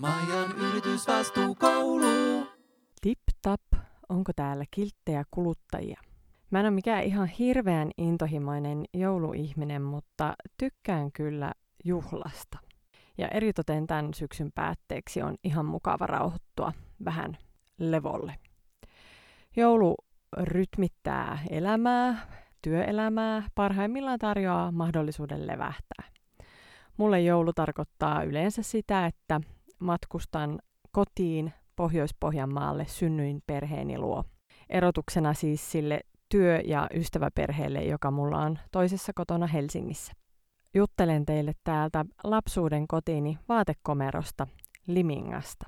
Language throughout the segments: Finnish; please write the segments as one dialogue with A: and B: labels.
A: Majan yritysvastuukoulu.
B: Tip tap, onko täällä kilttejä kuluttajia? Mä en ole mikään ihan hirveän intohimoinen jouluihminen, mutta tykkään kyllä juhlasta. Ja eritoten tämän syksyn päätteeksi on ihan mukava rauhoittua vähän levolle. Joulu rytmittää elämää, työelämää, parhaimmillaan tarjoaa mahdollisuuden levähtää. Mulle joulu tarkoittaa yleensä sitä, että matkustan kotiin Pohjois-Pohjanmaalle synnyin perheeni luo. Erotuksena siis sille työ- ja ystäväperheelle, joka mulla on toisessa kotona Helsingissä. Juttelen teille täältä lapsuuden kotiini vaatekomerosta Limingasta.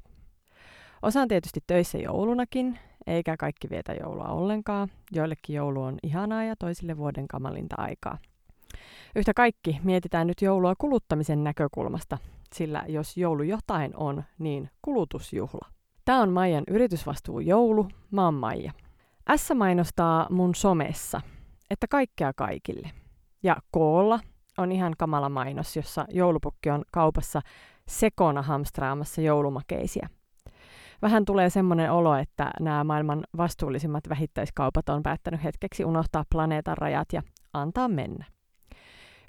B: Osaan tietysti töissä joulunakin, eikä kaikki vietä joulua ollenkaan. Joillekin joulu on ihanaa ja toisille vuoden kamalinta aikaa. Yhtä kaikki mietitään nyt joulua kuluttamisen näkökulmasta, sillä jos joulu jotain on, niin kulutusjuhla. Tämä on Maijan yritysvastuu joulu. Mä oon Maija. S mainostaa mun somessa, että kaikkea kaikille. Ja koolla on ihan kamala mainos, jossa joulupukki on kaupassa sekona hamstraamassa joulumakeisia. Vähän tulee semmoinen olo, että nämä maailman vastuullisimmat vähittäiskaupat on päättänyt hetkeksi unohtaa planeetan rajat ja antaa mennä.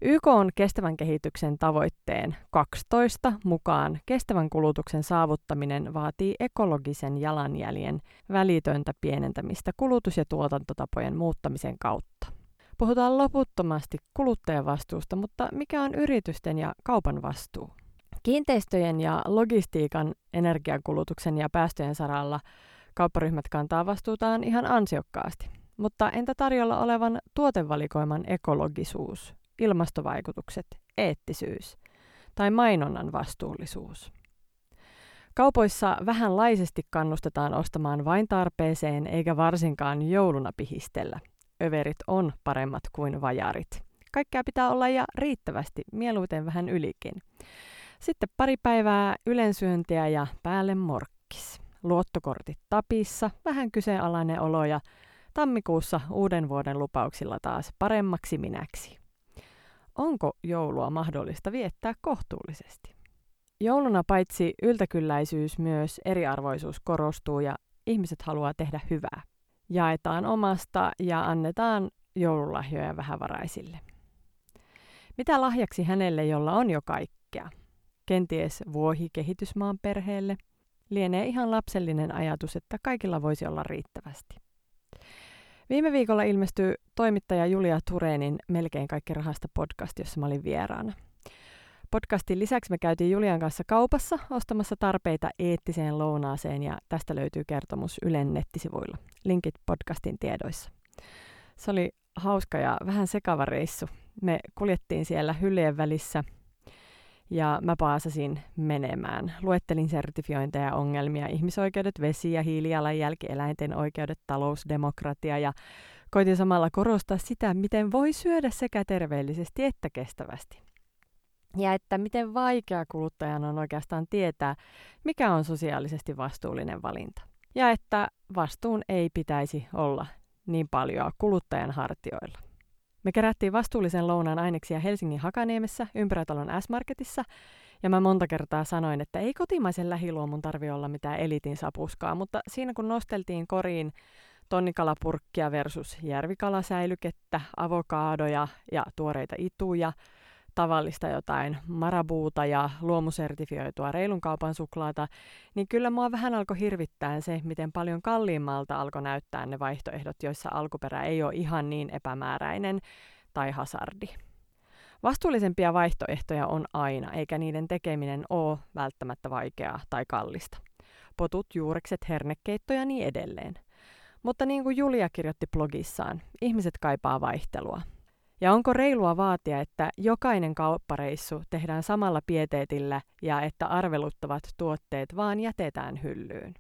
B: YK on kestävän kehityksen tavoitteen 12 mukaan kestävän kulutuksen saavuttaminen vaatii ekologisen jalanjäljen välitöntä pienentämistä kulutus- ja tuotantotapojen muuttamisen kautta. Puhutaan loputtomasti kuluttajavastuusta, mutta mikä on yritysten ja kaupan vastuu? Kiinteistöjen ja logistiikan energiakulutuksen ja päästöjen saralla kaupparyhmät kantaa vastuutaan ihan ansiokkaasti. Mutta entä tarjolla olevan tuotevalikoiman ekologisuus, ilmastovaikutukset, eettisyys tai mainonnan vastuullisuus? Kaupoissa vähänlaisesti kannustetaan ostamaan vain tarpeeseen eikä varsinkaan jouluna pihistellä. Överit on paremmat kuin vajarit. Kaikkea pitää olla ja riittävästi, mieluiten vähän ylikin. Sitten pari päivää ylensyöntiä ja päälle morkkis. Luottokortit tapissa, vähän kyseenalainen olo ja tammikuussa uuden vuoden lupauksilla taas paremmaksi minäksi. Onko joulua mahdollista viettää kohtuullisesti? Jouluna paitsi yltäkylläisyys myös eriarvoisuus korostuu ja ihmiset haluaa tehdä hyvää. Jaetaan omasta ja annetaan joululahjoja vähävaraisille. Mitä lahjaksi hänelle, jolla on jo kaikkea? kenties vuohi kehitysmaan perheelle, lienee ihan lapsellinen ajatus, että kaikilla voisi olla riittävästi. Viime viikolla ilmestyi toimittaja Julia Turenin Melkein kaikki rahasta podcast, jossa mä olin vieraana. Podcastin lisäksi me käytiin Julian kanssa kaupassa ostamassa tarpeita eettiseen lounaaseen ja tästä löytyy kertomus Ylen nettisivuilla. Linkit podcastin tiedoissa. Se oli hauska ja vähän sekava reissu. Me kuljettiin siellä hyllyjen välissä – ja mä paasasin menemään. Luettelin sertifiointeja, ongelmia, ihmisoikeudet, vesi- ja hiilijalanjälki, eläinten oikeudet, talousdemokratia ja koitin samalla korostaa sitä, miten voi syödä sekä terveellisesti että kestävästi. Ja että miten vaikea kuluttajan on oikeastaan tietää, mikä on sosiaalisesti vastuullinen valinta. Ja että vastuun ei pitäisi olla niin paljon kuluttajan hartioilla. Me kerättiin vastuullisen lounaan aineksia Helsingin Hakaniemessä Ympyrätalon S-Marketissa, ja mä monta kertaa sanoin, että ei kotimaisen lähiluomun tarvi olla mitään elitin sapuskaa, mutta siinä kun nosteltiin koriin tonnikalapurkkia versus järvikalasäilykettä, avokaadoja ja tuoreita ituja, tavallista jotain marabuuta ja luomusertifioitua reilun kaupan suklaata, niin kyllä mua vähän alkoi hirvittää se, miten paljon kalliimmalta alkoi näyttää ne vaihtoehdot, joissa alkuperä ei ole ihan niin epämääräinen tai hasardi. Vastuullisempia vaihtoehtoja on aina, eikä niiden tekeminen ole välttämättä vaikeaa tai kallista. Potut, juurekset, hernekeitto ja niin edelleen. Mutta niin kuin Julia kirjoitti blogissaan, ihmiset kaipaa vaihtelua. Ja onko reilua vaatia, että jokainen kauppareissu tehdään samalla pieteetillä ja että arveluttavat tuotteet vaan jätetään hyllyyn?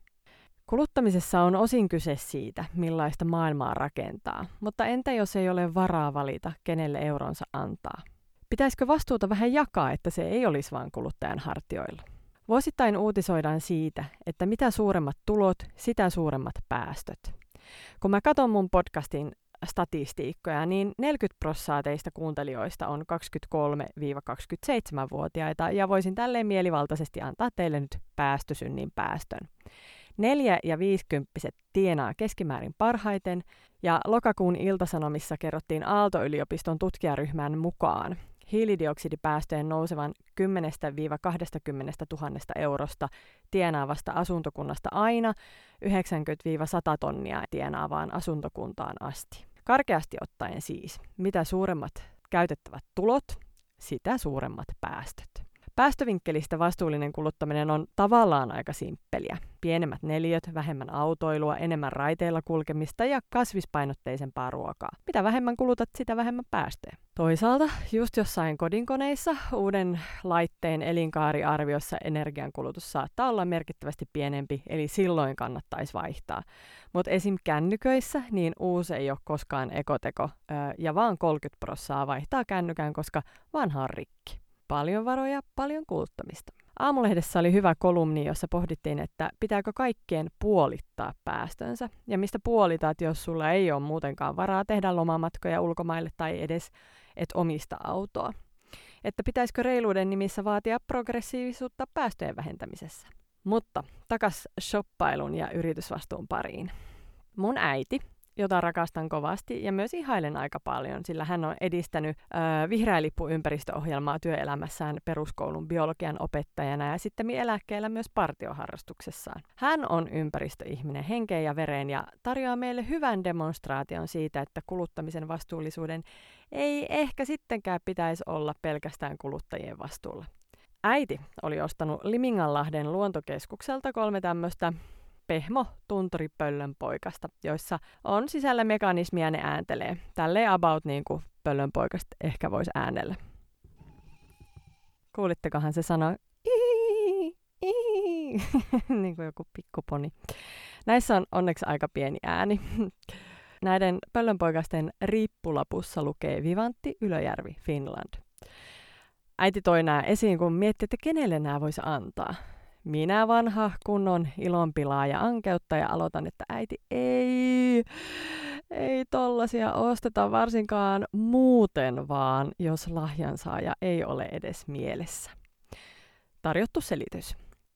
B: Kuluttamisessa on osin kyse siitä, millaista maailmaa rakentaa, mutta entä jos ei ole varaa valita, kenelle euronsa antaa? Pitäisikö vastuuta vähän jakaa, että se ei olisi vain kuluttajan hartioilla? Vuosittain uutisoidaan siitä, että mitä suuremmat tulot, sitä suuremmat päästöt. Kun mä katson mun podcastin statistiikkoja, niin 40 prosenttia teistä kuuntelijoista on 23-27-vuotiaita, ja voisin tälleen mielivaltaisesti antaa teille nyt päästösynnin päästön. Neljä- ja viisikymppiset tienaa keskimäärin parhaiten, ja lokakuun iltasanomissa kerrottiin Aalto-yliopiston tutkijaryhmän mukaan hiilidioksidipäästöjen nousevan 10-20 000 eurosta tienaavasta asuntokunnasta aina 90-100 tonnia tienaavaan asuntokuntaan asti. Karkeasti ottaen siis, mitä suuremmat käytettävät tulot, sitä suuremmat päästöt. Päästövinkkelistä vastuullinen kuluttaminen on tavallaan aika simppeliä. Pienemmät neliöt, vähemmän autoilua, enemmän raiteilla kulkemista ja kasvispainotteisempaa ruokaa. Mitä vähemmän kulutat, sitä vähemmän päästöjä. Toisaalta just jossain kodinkoneissa uuden laitteen elinkaariarviossa energiankulutus saattaa olla merkittävästi pienempi, eli silloin kannattaisi vaihtaa. Mutta esim. kännyköissä niin uusi ei ole koskaan ekoteko, ja vaan 30 prossaa vaihtaa kännykään, koska vanha on rikki. Paljon varoja, paljon kuluttamista. Aamulehdessä oli hyvä kolumni, jossa pohdittiin, että pitääkö kaikkien puolittaa päästönsä. Ja mistä puolitat, jos sulla ei ole muutenkaan varaa tehdä lomamatkoja ulkomaille tai edes et omista autoa. Että pitäisikö reiluuden nimissä vaatia progressiivisuutta päästöjen vähentämisessä. Mutta takas shoppailun ja yritysvastuun pariin. Mun äiti jota rakastan kovasti ja myös ihailen aika paljon, sillä hän on edistänyt äh, vihreä lippu ympäristöohjelmaa työelämässään peruskoulun biologian opettajana ja sitten eläkkeellä myös partioharrastuksessaan. Hän on ympäristöihminen henkeen ja vereen ja tarjoaa meille hyvän demonstraation siitä, että kuluttamisen vastuullisuuden ei ehkä sittenkään pitäisi olla pelkästään kuluttajien vastuulla. Äiti oli ostanut Liminganlahden luontokeskukselta kolme tämmöistä pehmo tunturipöllön poikasta, joissa on sisällä mekanismia, ne ääntelee. Tälleen about niin kuin pöllönpoikasta ehkä voisi äänellä. Kuulittekohan se sanoi niin kuin joku pikkuponi. Näissä on onneksi aika pieni ääni. Näiden pöllönpoikasten riippulapussa lukee Vivantti Ylöjärvi Finland. Äiti toi nämä esiin, kun mietti, että kenelle nämä voisi antaa minä vanha kunnon ilonpilaa ja ankeutta ja aloitan, että äiti ei, ei tollasia osteta varsinkaan muuten vaan, jos lahjansaaja ei ole edes mielessä. Tarjottu selitys.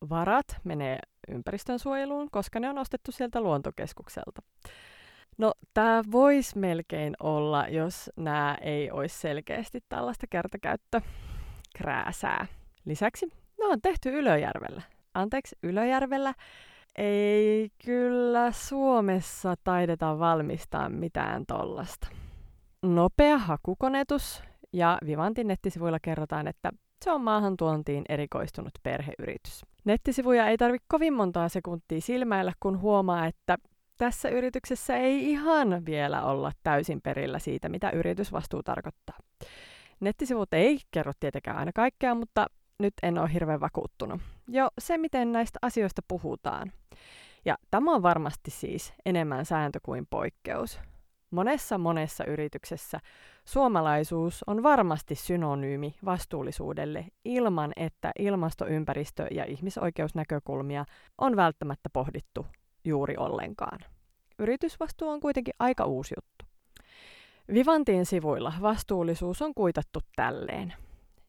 B: Varat menee ympäristönsuojeluun, koska ne on ostettu sieltä luontokeskukselta. No, tämä voisi melkein olla, jos nämä ei olisi selkeästi tällaista kertakäyttökrääsää. Lisäksi ne on tehty Ylöjärvellä, anteeksi, Ylöjärvellä, ei kyllä Suomessa taideta valmistaa mitään tollasta. Nopea hakukonetus ja Vivantin nettisivuilla kerrotaan, että se on maahantuontiin erikoistunut perheyritys. Nettisivuja ei tarvitse kovin montaa sekuntia silmäillä, kun huomaa, että tässä yrityksessä ei ihan vielä olla täysin perillä siitä, mitä yritysvastuu tarkoittaa. Nettisivut ei kerro tietenkään aina kaikkea, mutta nyt en ole hirveän vakuuttunut. Jo se, miten näistä asioista puhutaan. Ja tämä on varmasti siis enemmän sääntö kuin poikkeus. Monessa monessa yrityksessä suomalaisuus on varmasti synonyymi vastuullisuudelle ilman, että ilmastoympäristö- ja ihmisoikeusnäkökulmia on välttämättä pohdittu juuri ollenkaan. Yritysvastuu on kuitenkin aika uusi juttu. Vivantin sivuilla vastuullisuus on kuitattu tälleen –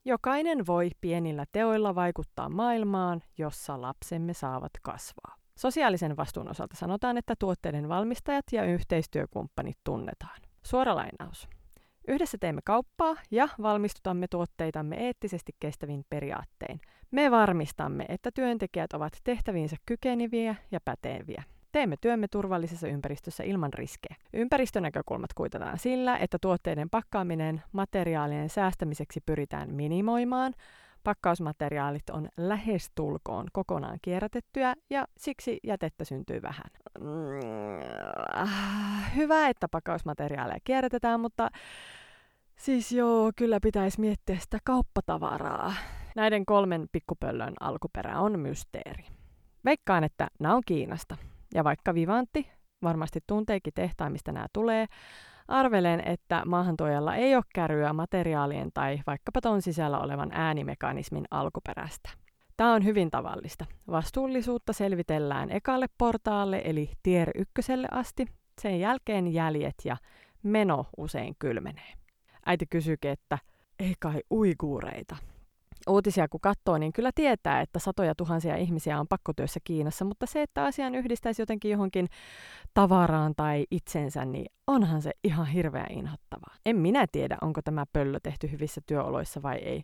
B: Jokainen voi pienillä teoilla vaikuttaa maailmaan, jossa lapsemme saavat kasvaa. Sosiaalisen vastuun osalta sanotaan, että tuotteiden valmistajat ja yhteistyökumppanit tunnetaan. Suora lainaus. Yhdessä teemme kauppaa ja valmistutamme tuotteitamme eettisesti kestävin periaattein. Me varmistamme, että työntekijät ovat tehtäviinsä kykeneviä ja päteviä. Teemme työmme turvallisessa ympäristössä ilman riskejä. Ympäristönäkökulmat kuitataan sillä, että tuotteiden pakkaaminen materiaalien säästämiseksi pyritään minimoimaan. Pakkausmateriaalit on lähestulkoon kokonaan kierrätettyä ja siksi jätettä syntyy vähän. Mm, hyvä, että pakkausmateriaaleja kierrätetään, mutta siis joo, kyllä pitäisi miettiä sitä kauppatavaraa. Näiden kolmen pikkupöllön alkuperä on mysteeri. Veikkaan, että nämä on Kiinasta. Ja vaikka Vivantti varmasti tunteekin tehtaan, mistä nämä tulee, arvelen, että maahantuojalla ei ole kärryä materiaalien tai vaikkapa ton sisällä olevan äänimekanismin alkuperästä. Tämä on hyvin tavallista. Vastuullisuutta selvitellään ekalle portaalle eli tier ykköselle asti, sen jälkeen jäljet ja meno usein kylmenee. Äiti kysyikin, että ei kai uiguureita. Uutisia kun katsoo, niin kyllä tietää, että satoja tuhansia ihmisiä on pakkotyössä Kiinassa, mutta se, että asian yhdistäisi jotenkin johonkin tavaraan tai itsensä, niin onhan se ihan hirveän inhottavaa. En minä tiedä, onko tämä pöllö tehty hyvissä työoloissa vai ei.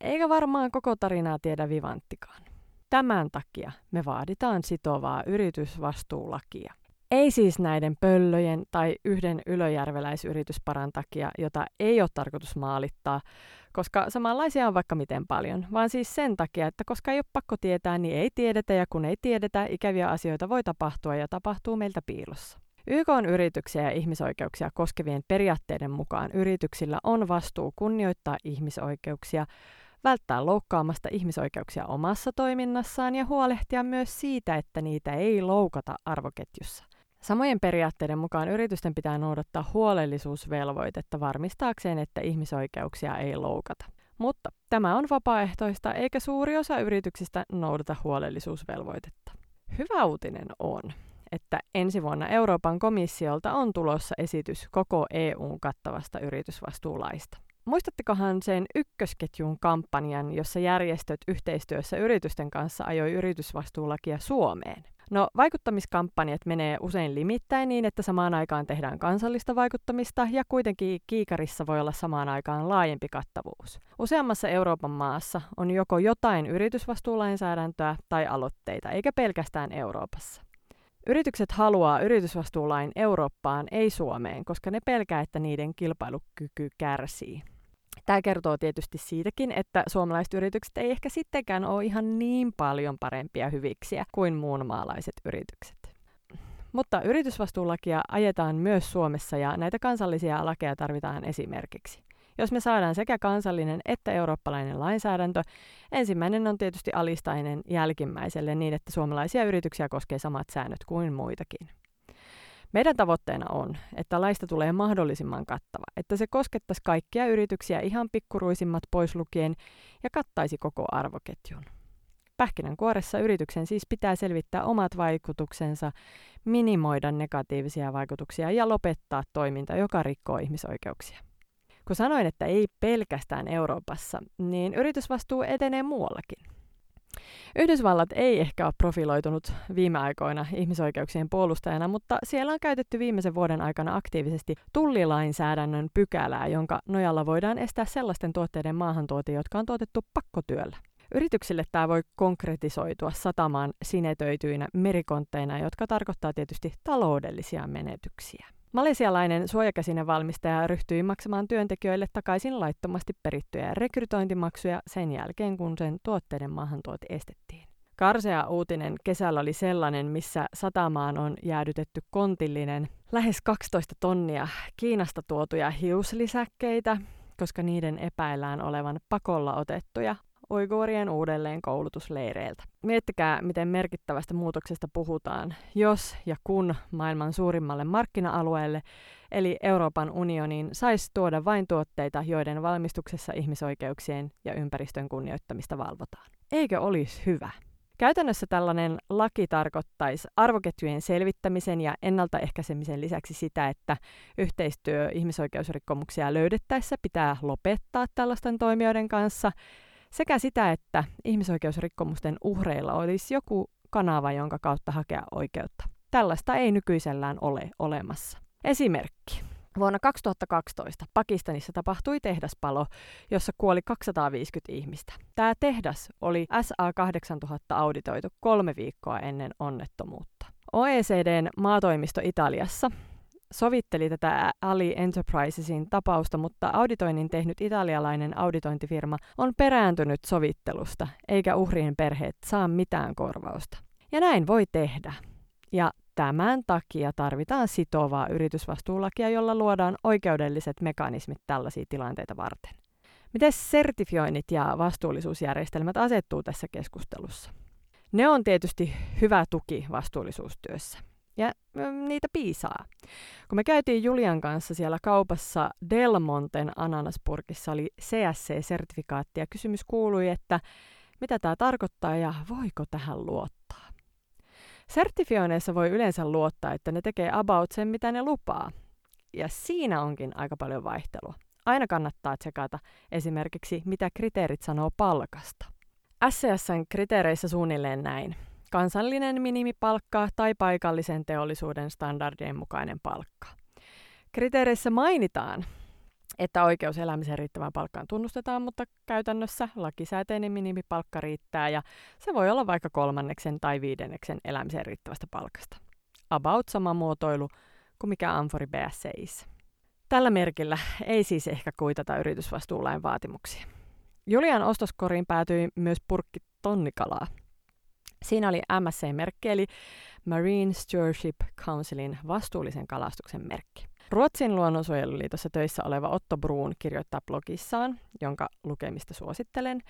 B: Eikä varmaan koko tarinaa tiedä Vivanttikaan. Tämän takia me vaaditaan sitovaa yritysvastuulakia. Ei siis näiden pöllöjen tai yhden ylöjärveläisyritysparan takia, jota ei ole tarkoitus maalittaa, koska samanlaisia on vaikka miten paljon, vaan siis sen takia, että koska ei ole pakko tietää, niin ei tiedetä ja kun ei tiedetä, ikäviä asioita voi tapahtua ja tapahtuu meiltä piilossa. YK on yrityksiä ja ihmisoikeuksia koskevien periaatteiden mukaan yrityksillä on vastuu kunnioittaa ihmisoikeuksia, välttää loukkaamasta ihmisoikeuksia omassa toiminnassaan ja huolehtia myös siitä, että niitä ei loukata arvoketjussa. Samojen periaatteiden mukaan yritysten pitää noudattaa huolellisuusvelvoitetta varmistaakseen, että ihmisoikeuksia ei loukata. Mutta tämä on vapaaehtoista, eikä suuri osa yrityksistä noudata huolellisuusvelvoitetta. Hyvä uutinen on, että ensi vuonna Euroopan komissiolta on tulossa esitys koko EUn kattavasta yritysvastuulaista. Muistattekohan sen ykkösketjun kampanjan, jossa järjestöt yhteistyössä yritysten kanssa ajoi yritysvastuulakia Suomeen? No, vaikuttamiskampanjat menee usein limittäin niin, että samaan aikaan tehdään kansallista vaikuttamista ja kuitenkin kiikarissa voi olla samaan aikaan laajempi kattavuus. Useammassa Euroopan maassa on joko jotain yritysvastuulainsäädäntöä tai aloitteita, eikä pelkästään Euroopassa. Yritykset haluaa yritysvastuulain Eurooppaan, ei Suomeen, koska ne pelkää, että niiden kilpailukyky kärsii. Tämä kertoo tietysti siitäkin, että suomalaiset yritykset ei ehkä sittenkään ole ihan niin paljon parempia hyviksiä kuin muunmaalaiset yritykset. Mutta yritysvastuulakia ajetaan myös Suomessa ja näitä kansallisia lakeja tarvitaan esimerkiksi. Jos me saadaan sekä kansallinen että eurooppalainen lainsäädäntö, ensimmäinen on tietysti alistainen jälkimmäiselle niin, että suomalaisia yrityksiä koskee samat säännöt kuin muitakin. Meidän tavoitteena on, että laista tulee mahdollisimman kattava, että se koskettaisi kaikkia yrityksiä ihan pikkuruisimmat pois lukien ja kattaisi koko arvoketjun. Pähkinänkuoressa yrityksen siis pitää selvittää omat vaikutuksensa, minimoida negatiivisia vaikutuksia ja lopettaa toiminta, joka rikkoo ihmisoikeuksia. Kun sanoin, että ei pelkästään Euroopassa, niin yritysvastuu etenee muuallakin. Yhdysvallat ei ehkä ole profiloitunut viime aikoina ihmisoikeuksien puolustajana, mutta siellä on käytetty viimeisen vuoden aikana aktiivisesti tullilainsäädännön pykälää, jonka nojalla voidaan estää sellaisten tuotteiden maahantuoti, jotka on tuotettu pakkotyöllä. Yrityksille tämä voi konkretisoitua satamaan sinetöityinä merikontteina, jotka tarkoittaa tietysti taloudellisia menetyksiä. Malesialainen suojakäsinen valmistaja ryhtyi maksamaan työntekijöille takaisin laittomasti perittyjä rekrytointimaksuja sen jälkeen, kun sen tuotteiden maahantuoti estettiin. Karsea uutinen kesällä oli sellainen, missä satamaan on jäädytetty kontillinen lähes 12 tonnia Kiinasta tuotuja hiuslisäkkeitä, koska niiden epäillään olevan pakolla otettuja uiguurien uudelleen koulutusleireiltä. Miettikää, miten merkittävästä muutoksesta puhutaan, jos ja kun maailman suurimmalle markkina-alueelle, eli Euroopan unioniin, saisi tuoda vain tuotteita, joiden valmistuksessa ihmisoikeuksien ja ympäristön kunnioittamista valvotaan. Eikö olisi hyvä? Käytännössä tällainen laki tarkoittaisi arvoketjujen selvittämisen ja ennaltaehkäisemisen lisäksi sitä, että yhteistyö ihmisoikeusrikkomuksia löydettäessä pitää lopettaa tällaisten toimijoiden kanssa – sekä sitä, että ihmisoikeusrikkomusten uhreilla olisi joku kanava, jonka kautta hakea oikeutta. Tällaista ei nykyisellään ole olemassa. Esimerkki. Vuonna 2012 Pakistanissa tapahtui tehdaspalo, jossa kuoli 250 ihmistä. Tämä tehdas oli SA8000 auditoitu kolme viikkoa ennen onnettomuutta. OECDn maatoimisto Italiassa sovitteli tätä Ali Enterprisesin tapausta, mutta auditoinnin tehnyt italialainen auditointifirma on perääntynyt sovittelusta, eikä uhrien perheet saa mitään korvausta. Ja näin voi tehdä. Ja tämän takia tarvitaan sitovaa yritysvastuulakia, jolla luodaan oikeudelliset mekanismit tällaisia tilanteita varten. Miten sertifioinnit ja vastuullisuusjärjestelmät asettuu tässä keskustelussa? Ne on tietysti hyvä tuki vastuullisuustyössä. Ja mm, niitä piisaa. Kun me käytiin Julian kanssa siellä kaupassa Delmonten ananaspurkissa oli CSC-sertifikaatti ja kysymys kuului, että mitä tämä tarkoittaa ja voiko tähän luottaa. Sertifioineissa voi yleensä luottaa, että ne tekee about sen, mitä ne lupaa. ja siinä onkin aika paljon vaihtelua. Aina kannattaa tsekata esimerkiksi, mitä kriteerit sanoo palkasta. SCSn kriteereissä suunnilleen näin. Kansallinen minimipalkka tai paikallisen teollisuuden standardien mukainen palkka. Kriteereissä mainitaan, että oikeus elämiseen riittävään palkkaan tunnustetaan, mutta käytännössä lakisääteinen minimipalkka riittää ja se voi olla vaikka kolmanneksen tai viidenneksen elämiseen riittävästä palkasta. About sama muotoilu kuin mikä Amfori BSCissä. Tällä merkillä ei siis ehkä kuitata yritysvastuulain vaatimuksia. Julian ostoskoriin päätyi myös purkki tonnikalaa. Siinä oli MSC-merkki eli Marine Stewardship Councilin vastuullisen kalastuksen merkki. Ruotsin luonnonsuojeluliitossa töissä oleva Otto Bruun kirjoittaa blogissaan, jonka lukemista suosittelen,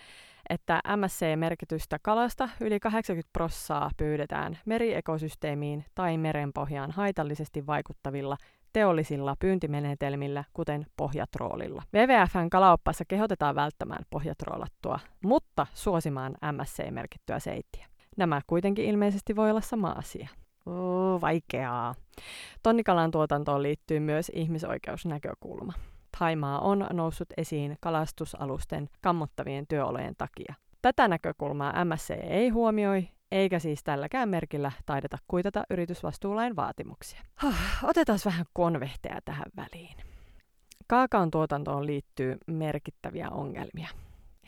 B: että MSC-merkitystä kalasta yli 80 prossaa pyydetään meriekosysteemiin tai merenpohjaan haitallisesti vaikuttavilla teollisilla pyyntimenetelmillä, kuten pohjatroolilla. WWFn kalaoppassa kehotetaan välttämään pohjatroolattua, mutta suosimaan MSC-merkittyä seittiä. Nämä kuitenkin ilmeisesti voi olla sama asia. Oh, vaikeaa. Tonnikalan tuotantoon liittyy myös ihmisoikeusnäkökulma. Taimaa on noussut esiin kalastusalusten kammottavien työolojen takia. Tätä näkökulmaa MSC ei huomioi, eikä siis tälläkään merkillä taideta kuitata yritysvastuulain vaatimuksia. Otetaan vähän konvehteja tähän väliin. Kaakaon tuotantoon liittyy merkittäviä ongelmia.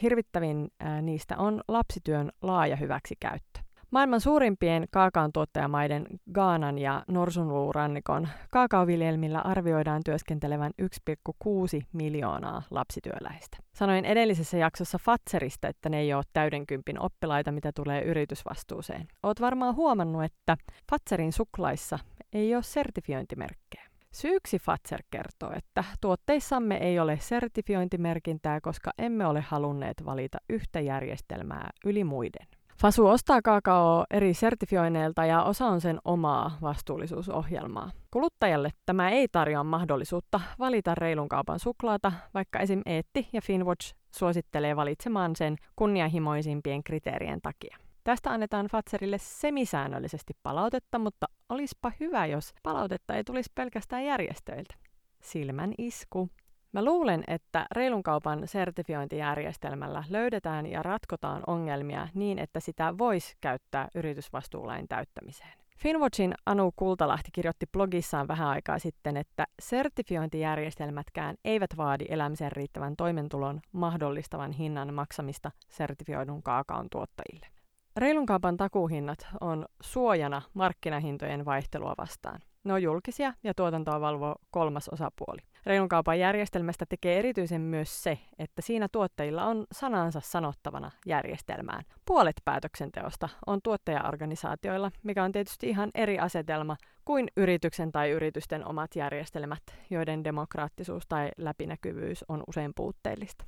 B: Hirvittävin ää, niistä on lapsityön laaja hyväksikäyttö. Maailman suurimpien kaakaon tuottajamaiden Gaanan ja Norsunluurannikon kaakaoviljelmillä arvioidaan työskentelevän 1,6 miljoonaa lapsityöläistä. Sanoin edellisessä jaksossa Fatserista, että ne ei ole täydenkympin oppilaita, mitä tulee yritysvastuuseen. Oot varmaan huomannut, että Fatserin suklaissa ei ole sertifiointimerkkejä. Syyksi Fatser kertoo, että tuotteissamme ei ole sertifiointimerkintää, koska emme ole halunneet valita yhtä järjestelmää yli muiden. Fasu ostaa kakao eri sertifioineilta ja osa on sen omaa vastuullisuusohjelmaa. Kuluttajalle tämä ei tarjoa mahdollisuutta valita reilun kaupan suklaata, vaikka esim. Eetti ja Finwatch suosittelee valitsemaan sen kunnianhimoisimpien kriteerien takia. Tästä annetaan Fatserille semisäännöllisesti palautetta, mutta olispa hyvä, jos palautetta ei tulisi pelkästään järjestöiltä. Silmän isku. Mä luulen, että reilun kaupan sertifiointijärjestelmällä löydetään ja ratkotaan ongelmia niin, että sitä voisi käyttää yritysvastuulain täyttämiseen. Finwatchin Anu Kultalahti kirjoitti blogissaan vähän aikaa sitten, että sertifiointijärjestelmätkään eivät vaadi elämisen riittävän toimentulon mahdollistavan hinnan maksamista sertifioidun kaakaon tuottajille. Reilun kaupan takuuhinnat on suojana markkinahintojen vaihtelua vastaan. Ne on julkisia ja tuotantoa valvoo kolmas osapuoli. Reilun kaupan järjestelmästä tekee erityisen myös se, että siinä tuottajilla on sanansa sanottavana järjestelmään. Puolet päätöksenteosta on tuottajaorganisaatioilla, mikä on tietysti ihan eri asetelma kuin yrityksen tai yritysten omat järjestelmät, joiden demokraattisuus tai läpinäkyvyys on usein puutteellista.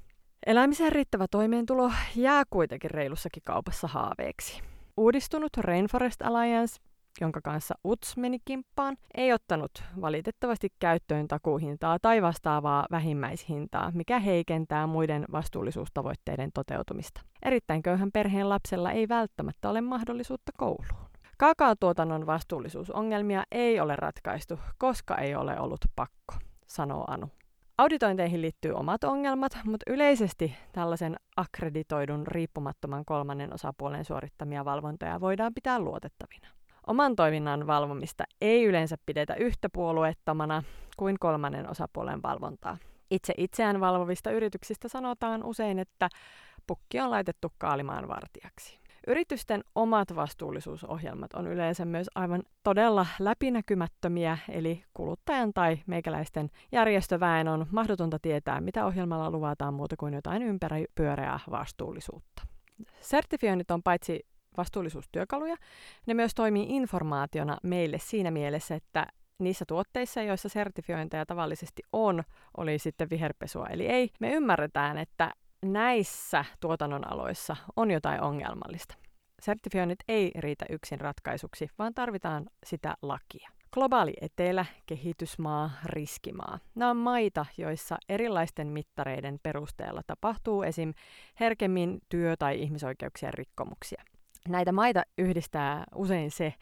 B: Elämiseen riittävä toimeentulo jää kuitenkin reilussakin kaupassa haaveeksi. Uudistunut Rainforest Alliance jonka kanssa UTS meni kimppaan, ei ottanut valitettavasti käyttöön takuuhintaa tai vastaavaa vähimmäishintaa, mikä heikentää muiden vastuullisuustavoitteiden toteutumista. Erittäin köyhän perheen lapsella ei välttämättä ole mahdollisuutta kouluun. Kaakaotuotannon vastuullisuusongelmia ei ole ratkaistu, koska ei ole ollut pakko, sanoo Anu. Auditointeihin liittyy omat ongelmat, mutta yleisesti tällaisen akkreditoidun riippumattoman kolmannen osapuolen suorittamia valvontoja voidaan pitää luotettavina. Oman toiminnan valvomista ei yleensä pidetä yhtä puolueettomana kuin kolmannen osapuolen valvontaa. Itse itseään valvovista yrityksistä sanotaan usein, että pukki on laitettu kaalimaan vartijaksi. Yritysten omat vastuullisuusohjelmat on yleensä myös aivan todella läpinäkymättömiä, eli kuluttajan tai meikäläisten järjestöväen on mahdotonta tietää, mitä ohjelmalla luvataan muuta kuin jotain ympäripyöreää vastuullisuutta. Sertifioinnit on paitsi vastuullisuustyökaluja. Ne myös toimii informaationa meille siinä mielessä, että niissä tuotteissa, joissa sertifiointeja tavallisesti on, oli sitten viherpesua eli ei, me ymmärretään, että näissä tuotannon aloissa on jotain ongelmallista. Sertifioinnit ei riitä yksin ratkaisuksi, vaan tarvitaan sitä lakia. Globaali etelä, kehitysmaa, riskimaa. Nämä on maita, joissa erilaisten mittareiden perusteella tapahtuu esim. herkemmin työ- tai ihmisoikeuksien rikkomuksia. Näitä maita yhdistää usein se,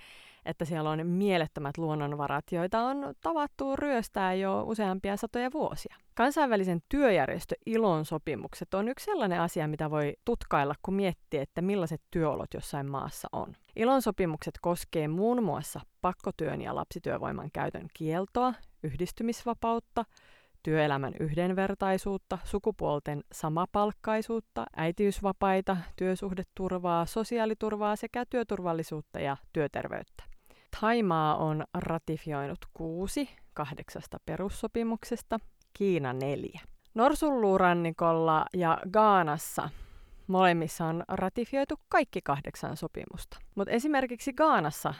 B: että siellä on mielettömät luonnonvarat, joita on tavattu ryöstää jo useampia satoja vuosia. Kansainvälisen työjärjestö ILON sopimukset on yksi sellainen asia, mitä voi tutkailla, kun miettii, että millaiset työolot jossain maassa on. ILON sopimukset koskee muun muassa pakkotyön ja lapsityövoiman käytön kieltoa, yhdistymisvapautta, työelämän yhdenvertaisuutta, sukupuolten samapalkkaisuutta, äitiysvapaita, työsuhdeturvaa, sosiaaliturvaa sekä työturvallisuutta ja työterveyttä. Taimaa on ratifioinut kuusi kahdeksasta perussopimuksesta, Kiina neljä. Norsulluurannikolla ja Gaanassa molemmissa on ratifioitu kaikki kahdeksan sopimusta. Mutta esimerkiksi Gaanassa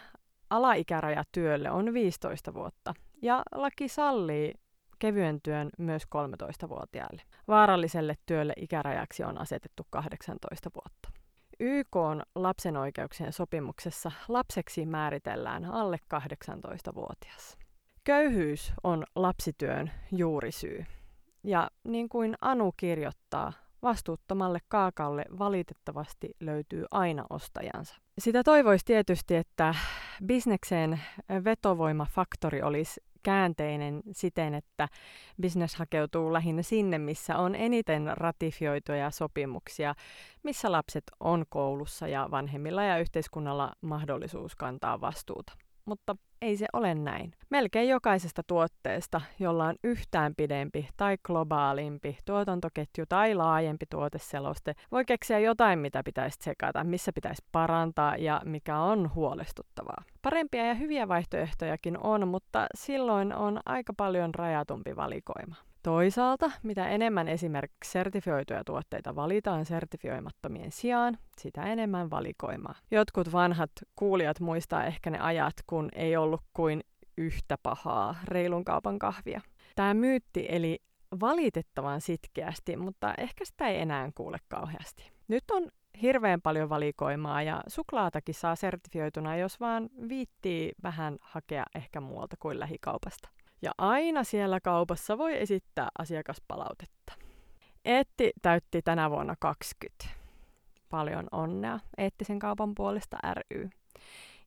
B: alaikäraja työlle on 15 vuotta ja laki sallii kevyen työn myös 13-vuotiaille. Vaaralliselle työlle ikärajaksi on asetettu 18 vuotta. YK on lapsen oikeuksien sopimuksessa lapseksi määritellään alle 18-vuotias. Köyhyys on lapsityön juurisyy. Ja niin kuin Anu kirjoittaa, vastuuttomalle kaakalle valitettavasti löytyy aina ostajansa. Sitä toivoisi tietysti, että bisnekseen vetovoimafaktori olisi käänteinen siten, että business hakeutuu lähinnä sinne, missä on eniten ratifioituja sopimuksia, missä lapset on koulussa ja vanhemmilla ja yhteiskunnalla mahdollisuus kantaa vastuuta mutta ei se ole näin. Melkein jokaisesta tuotteesta, jolla on yhtään pidempi tai globaalimpi tuotantoketju tai laajempi tuoteseloste, voi keksiä jotain, mitä pitäisi tsekata, missä pitäisi parantaa ja mikä on huolestuttavaa. Parempia ja hyviä vaihtoehtojakin on, mutta silloin on aika paljon rajatumpi valikoima. Toisaalta, mitä enemmän esimerkiksi sertifioituja tuotteita valitaan sertifioimattomien sijaan, sitä enemmän valikoimaa. Jotkut vanhat kuulijat muistaa ehkä ne ajat, kun ei ollut kuin yhtä pahaa reilun kaupan kahvia. Tämä myytti eli valitettavan sitkeästi, mutta ehkä sitä ei enää kuule kauheasti. Nyt on hirveän paljon valikoimaa ja suklaatakin saa sertifioituna, jos vaan viittii vähän hakea ehkä muualta kuin lähikaupasta. Ja aina siellä kaupassa voi esittää asiakaspalautetta. Eetti täytti tänä vuonna 20. Paljon onnea Eettisen kaupan puolesta ry.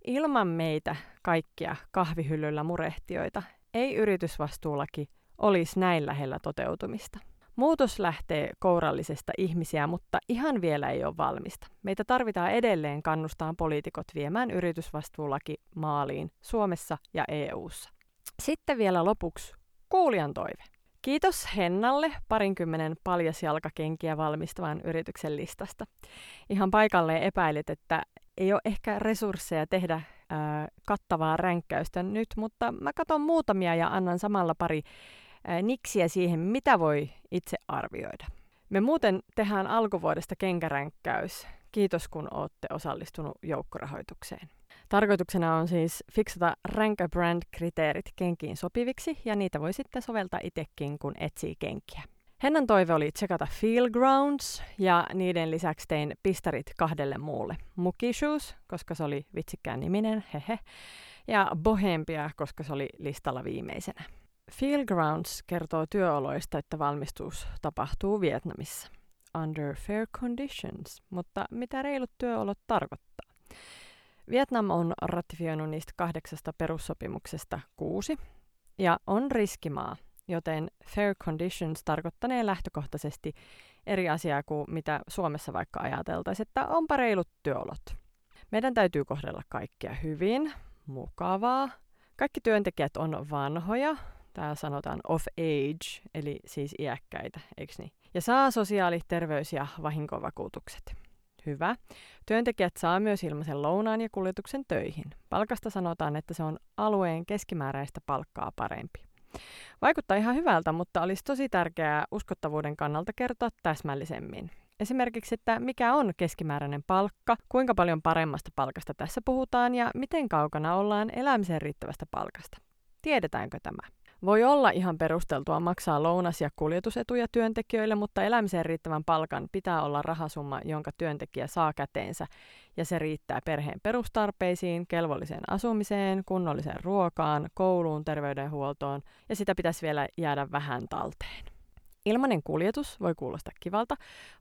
B: Ilman meitä kaikkia kahvihyllyllä murehtioita ei yritysvastuulaki olisi näin lähellä toteutumista. Muutos lähtee kourallisesta ihmisiä, mutta ihan vielä ei ole valmista. Meitä tarvitaan edelleen kannustaa poliitikot viemään yritysvastuulaki maaliin Suomessa ja EU:ssa. Sitten vielä lopuksi kuulijan toive. Kiitos Hennalle parinkymmenen paljasjalkakenkiä valmistavan yrityksen listasta. Ihan paikalleen epäilit, että ei ole ehkä resursseja tehdä ää, kattavaa ränkkäystä nyt, mutta mä katson muutamia ja annan samalla pari ää, niksiä siihen, mitä voi itse arvioida. Me muuten tehdään alkuvuodesta kenkäränkkäys. Kiitos kun olette osallistunut joukkorahoitukseen. Tarkoituksena on siis fiksata rank a brand-kriteerit kenkiin sopiviksi, ja niitä voi sitten soveltaa itsekin, kun etsii kenkiä. Hennan toive oli tsekata Feel Grounds, ja niiden lisäksi tein pistarit kahdelle muulle. Muki Shoes, koska se oli vitsikkään niminen, hehe, ja Bohempia, koska se oli listalla viimeisenä. Feel Grounds kertoo työoloista, että valmistus tapahtuu Vietnamissa. Under fair conditions, mutta mitä reilut työolot tarkoittaa? Vietnam on ratifioinut niistä kahdeksasta perussopimuksesta kuusi ja on riskimaa, joten fair conditions tarkoittanee lähtökohtaisesti eri asiaa kuin mitä Suomessa vaikka ajateltaisiin, että onpa reilut työolot. Meidän täytyy kohdella kaikkia hyvin, mukavaa. Kaikki työntekijät on vanhoja, täällä sanotaan of age, eli siis iäkkäitä, eikö niin? Ja saa sosiaali-, terveys- ja vahinkovakuutukset. Hyvä. Työntekijät saa myös ilmaisen lounaan ja kuljetuksen töihin. Palkasta sanotaan, että se on alueen keskimääräistä palkkaa parempi. Vaikuttaa ihan hyvältä, mutta olisi tosi tärkeää uskottavuuden kannalta kertoa täsmällisemmin. Esimerkiksi, että mikä on keskimääräinen palkka, kuinka paljon paremmasta palkasta tässä puhutaan ja miten kaukana ollaan elämiseen riittävästä palkasta. Tiedetäänkö tämä? Voi olla ihan perusteltua maksaa lounas- ja kuljetusetuja työntekijöille, mutta elämiseen riittävän palkan pitää olla rahasumma, jonka työntekijä saa käteensä, ja se riittää perheen perustarpeisiin, kelvolliseen asumiseen, kunnolliseen ruokaan, kouluun, terveydenhuoltoon, ja sitä pitäisi vielä jäädä vähän talteen. Ilmainen kuljetus voi kuulostaa kivalta,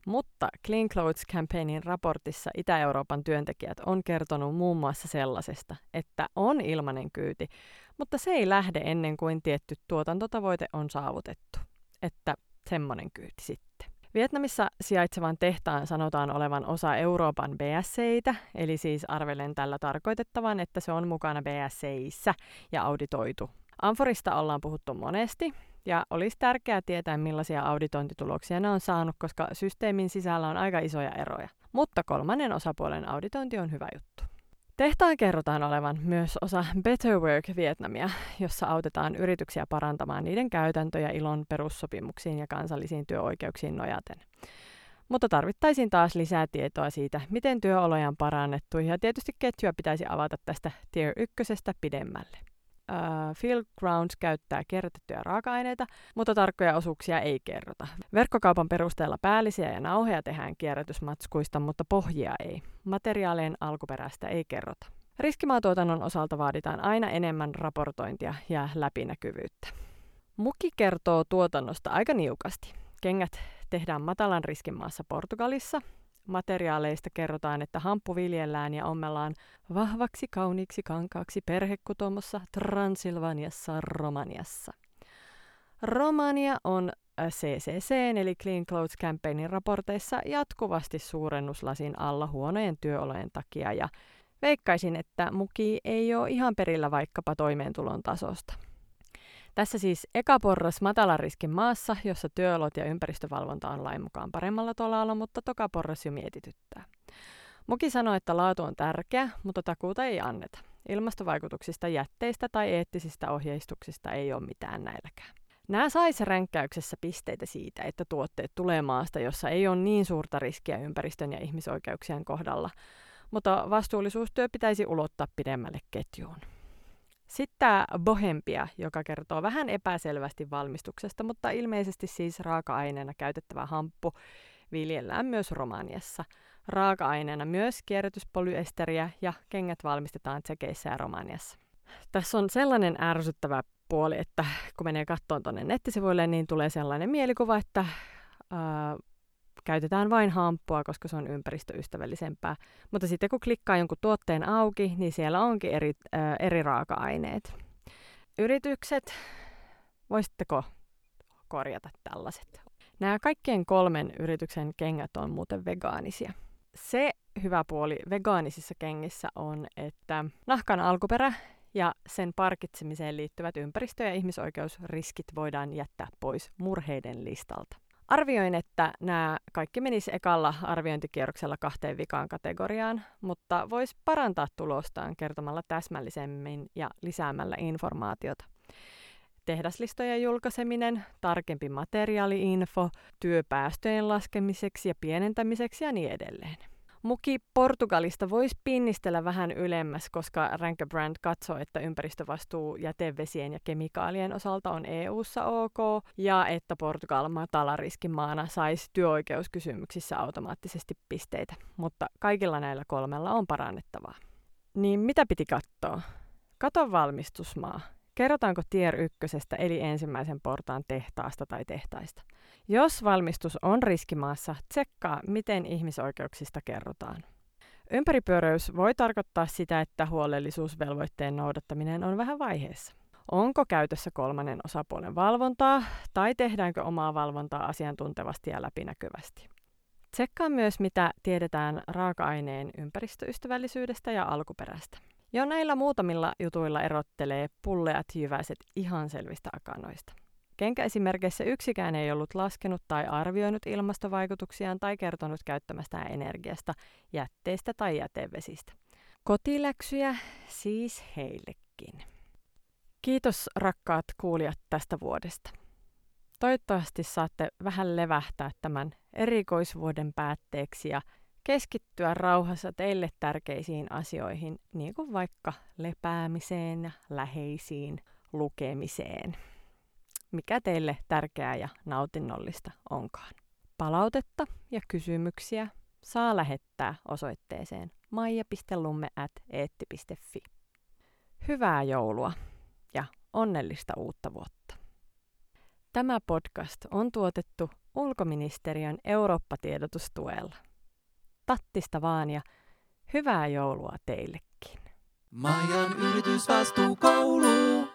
B: mutta Clean Clothes Campaignin raportissa Itä-Euroopan työntekijät on kertonut muun muassa sellaisesta, että on ilmainen kyyti, mutta se ei lähde ennen kuin tietty tuotantotavoite on saavutettu. Että semmoinen kyyti sitten. Vietnamissa sijaitsevan tehtaan sanotaan olevan osa Euroopan BSCitä, eli siis arvelen tällä tarkoitettavan, että se on mukana BSCissä ja auditoitu. Amforista ollaan puhuttu monesti, ja olisi tärkeää tietää, millaisia auditointituloksia ne on saanut, koska systeemin sisällä on aika isoja eroja. Mutta kolmannen osapuolen auditointi on hyvä juttu. Tehtaan kerrotaan olevan myös osa Better Work Vietnamia, jossa autetaan yrityksiä parantamaan niiden käytäntöjä ilon perussopimuksiin ja kansallisiin työoikeuksiin nojaten. Mutta tarvittaisiin taas lisää tietoa siitä, miten työoloja on parannettu, ja tietysti ketjua pitäisi avata tästä Tier 1 pidemmälle. Uh, Field Grounds käyttää kierrätettyjä raaka-aineita, mutta tarkkoja osuuksia ei kerrota. Verkkokaupan perusteella päällisiä ja nauheja tehdään kierrätysmatskuista, mutta pohjia ei. Materiaalien alkuperäistä ei kerrota. Riskimaatuotannon osalta vaaditaan aina enemmän raportointia ja läpinäkyvyyttä. Muki kertoo tuotannosta aika niukasti. Kengät tehdään matalan riskin maassa Portugalissa, materiaaleista kerrotaan, että hamppu viljellään ja ommellaan vahvaksi kauniiksi kankaaksi perhekutomossa Transilvaniassa Romaniassa. Romania on CCC eli Clean Clothes Campaignin raporteissa jatkuvasti suurennuslasin alla huonojen työolojen takia ja veikkaisin, että muki ei ole ihan perillä vaikkapa toimeentulon tasosta. Tässä siis eka porras matalan riskin maassa, jossa työolot ja ympäristövalvonta on lain mukaan paremmalla tolalla, mutta toka porras jo mietityttää. Muki sanoi, että laatu on tärkeä, mutta takuuta ei anneta. Ilmastovaikutuksista jätteistä tai eettisistä ohjeistuksista ei ole mitään näilläkään. Nämä saisi ränkkäyksessä pisteitä siitä, että tuotteet tulee maasta, jossa ei ole niin suurta riskiä ympäristön ja ihmisoikeuksien kohdalla, mutta vastuullisuustyö pitäisi ulottaa pidemmälle ketjuun. Sitten tämä Bohempia, joka kertoo vähän epäselvästi valmistuksesta, mutta ilmeisesti siis raaka-aineena käytettävä hamppu viljellään myös Romaniassa. Raaka-aineena myös kierrätyspolyeesteriä ja kengät valmistetaan Tsekeissä ja Romaniassa. Tässä on sellainen ärsyttävä puoli, että kun menee kattoon tuonne nettisivuille, niin tulee sellainen mielikuva, että käytetään vain hamppua, koska se on ympäristöystävällisempää. Mutta sitten kun klikkaa jonkun tuotteen auki, niin siellä onkin eri, äh, eri raaka-aineet. Yritykset, voisitteko korjata tällaiset? Nämä kaikkien kolmen yrityksen kengät on muuten vegaanisia. Se hyvä puoli vegaanisissa kengissä on, että nahkan alkuperä ja sen parkitsemiseen liittyvät ympäristö- ja ihmisoikeusriskit voidaan jättää pois murheiden listalta. Arvioin, että nämä kaikki menisi ekalla arviointikierroksella kahteen vikaan kategoriaan, mutta voisi parantaa tulostaan kertomalla täsmällisemmin ja lisäämällä informaatiota. Tehdaslistojen julkaiseminen, tarkempi materiaaliinfo, työpäästöjen laskemiseksi ja pienentämiseksi ja niin edelleen. Muki Portugalista voisi pinnistellä vähän ylemmäs, koska Ranker Brand katsoo, että ympäristövastuu jätevesien ja kemikaalien osalta on EU-ssa ok, ja että Portugal maana saisi työoikeuskysymyksissä automaattisesti pisteitä. Mutta kaikilla näillä kolmella on parannettavaa. Niin mitä piti katsoa? Kato valmistusmaa. Kerrotaanko tier ykkösestä eli ensimmäisen portaan tehtaasta tai tehtaista? Jos valmistus on riskimaassa, tsekkaa, miten ihmisoikeuksista kerrotaan. Ympäripyöreys voi tarkoittaa sitä, että huolellisuusvelvoitteen noudattaminen on vähän vaiheessa. Onko käytössä kolmannen osapuolen valvontaa tai tehdäänkö omaa valvontaa asiantuntevasti ja läpinäkyvästi? Tsekkaa myös, mitä tiedetään raaka-aineen ympäristöystävällisyydestä ja alkuperästä. Jo näillä muutamilla jutuilla erottelee pulleat jyväiset ihan selvistä akanoista. Kenkäesimerkeissä yksikään ei ollut laskenut tai arvioinut ilmastovaikutuksiaan tai kertonut käyttämästään energiasta, jätteistä tai jätevesistä. Kotiläksyjä siis heillekin. Kiitos rakkaat kuulijat tästä vuodesta. Toivottavasti saatte vähän levähtää tämän erikoisvuoden päätteeksi ja keskittyä rauhassa teille tärkeisiin asioihin, niin kuin vaikka lepäämiseen ja läheisiin lukemiseen. Mikä teille tärkeää ja nautinnollista onkaan. Palautetta ja kysymyksiä saa lähettää osoitteeseen maija.lumme.eetti.fi. Hyvää joulua ja onnellista uutta vuotta! Tämä podcast on tuotettu ulkoministeriön Eurooppa-tiedotustuella. Tattista vaan ja hyvää joulua teillekin.
A: Maijan yritysvastuukoulu.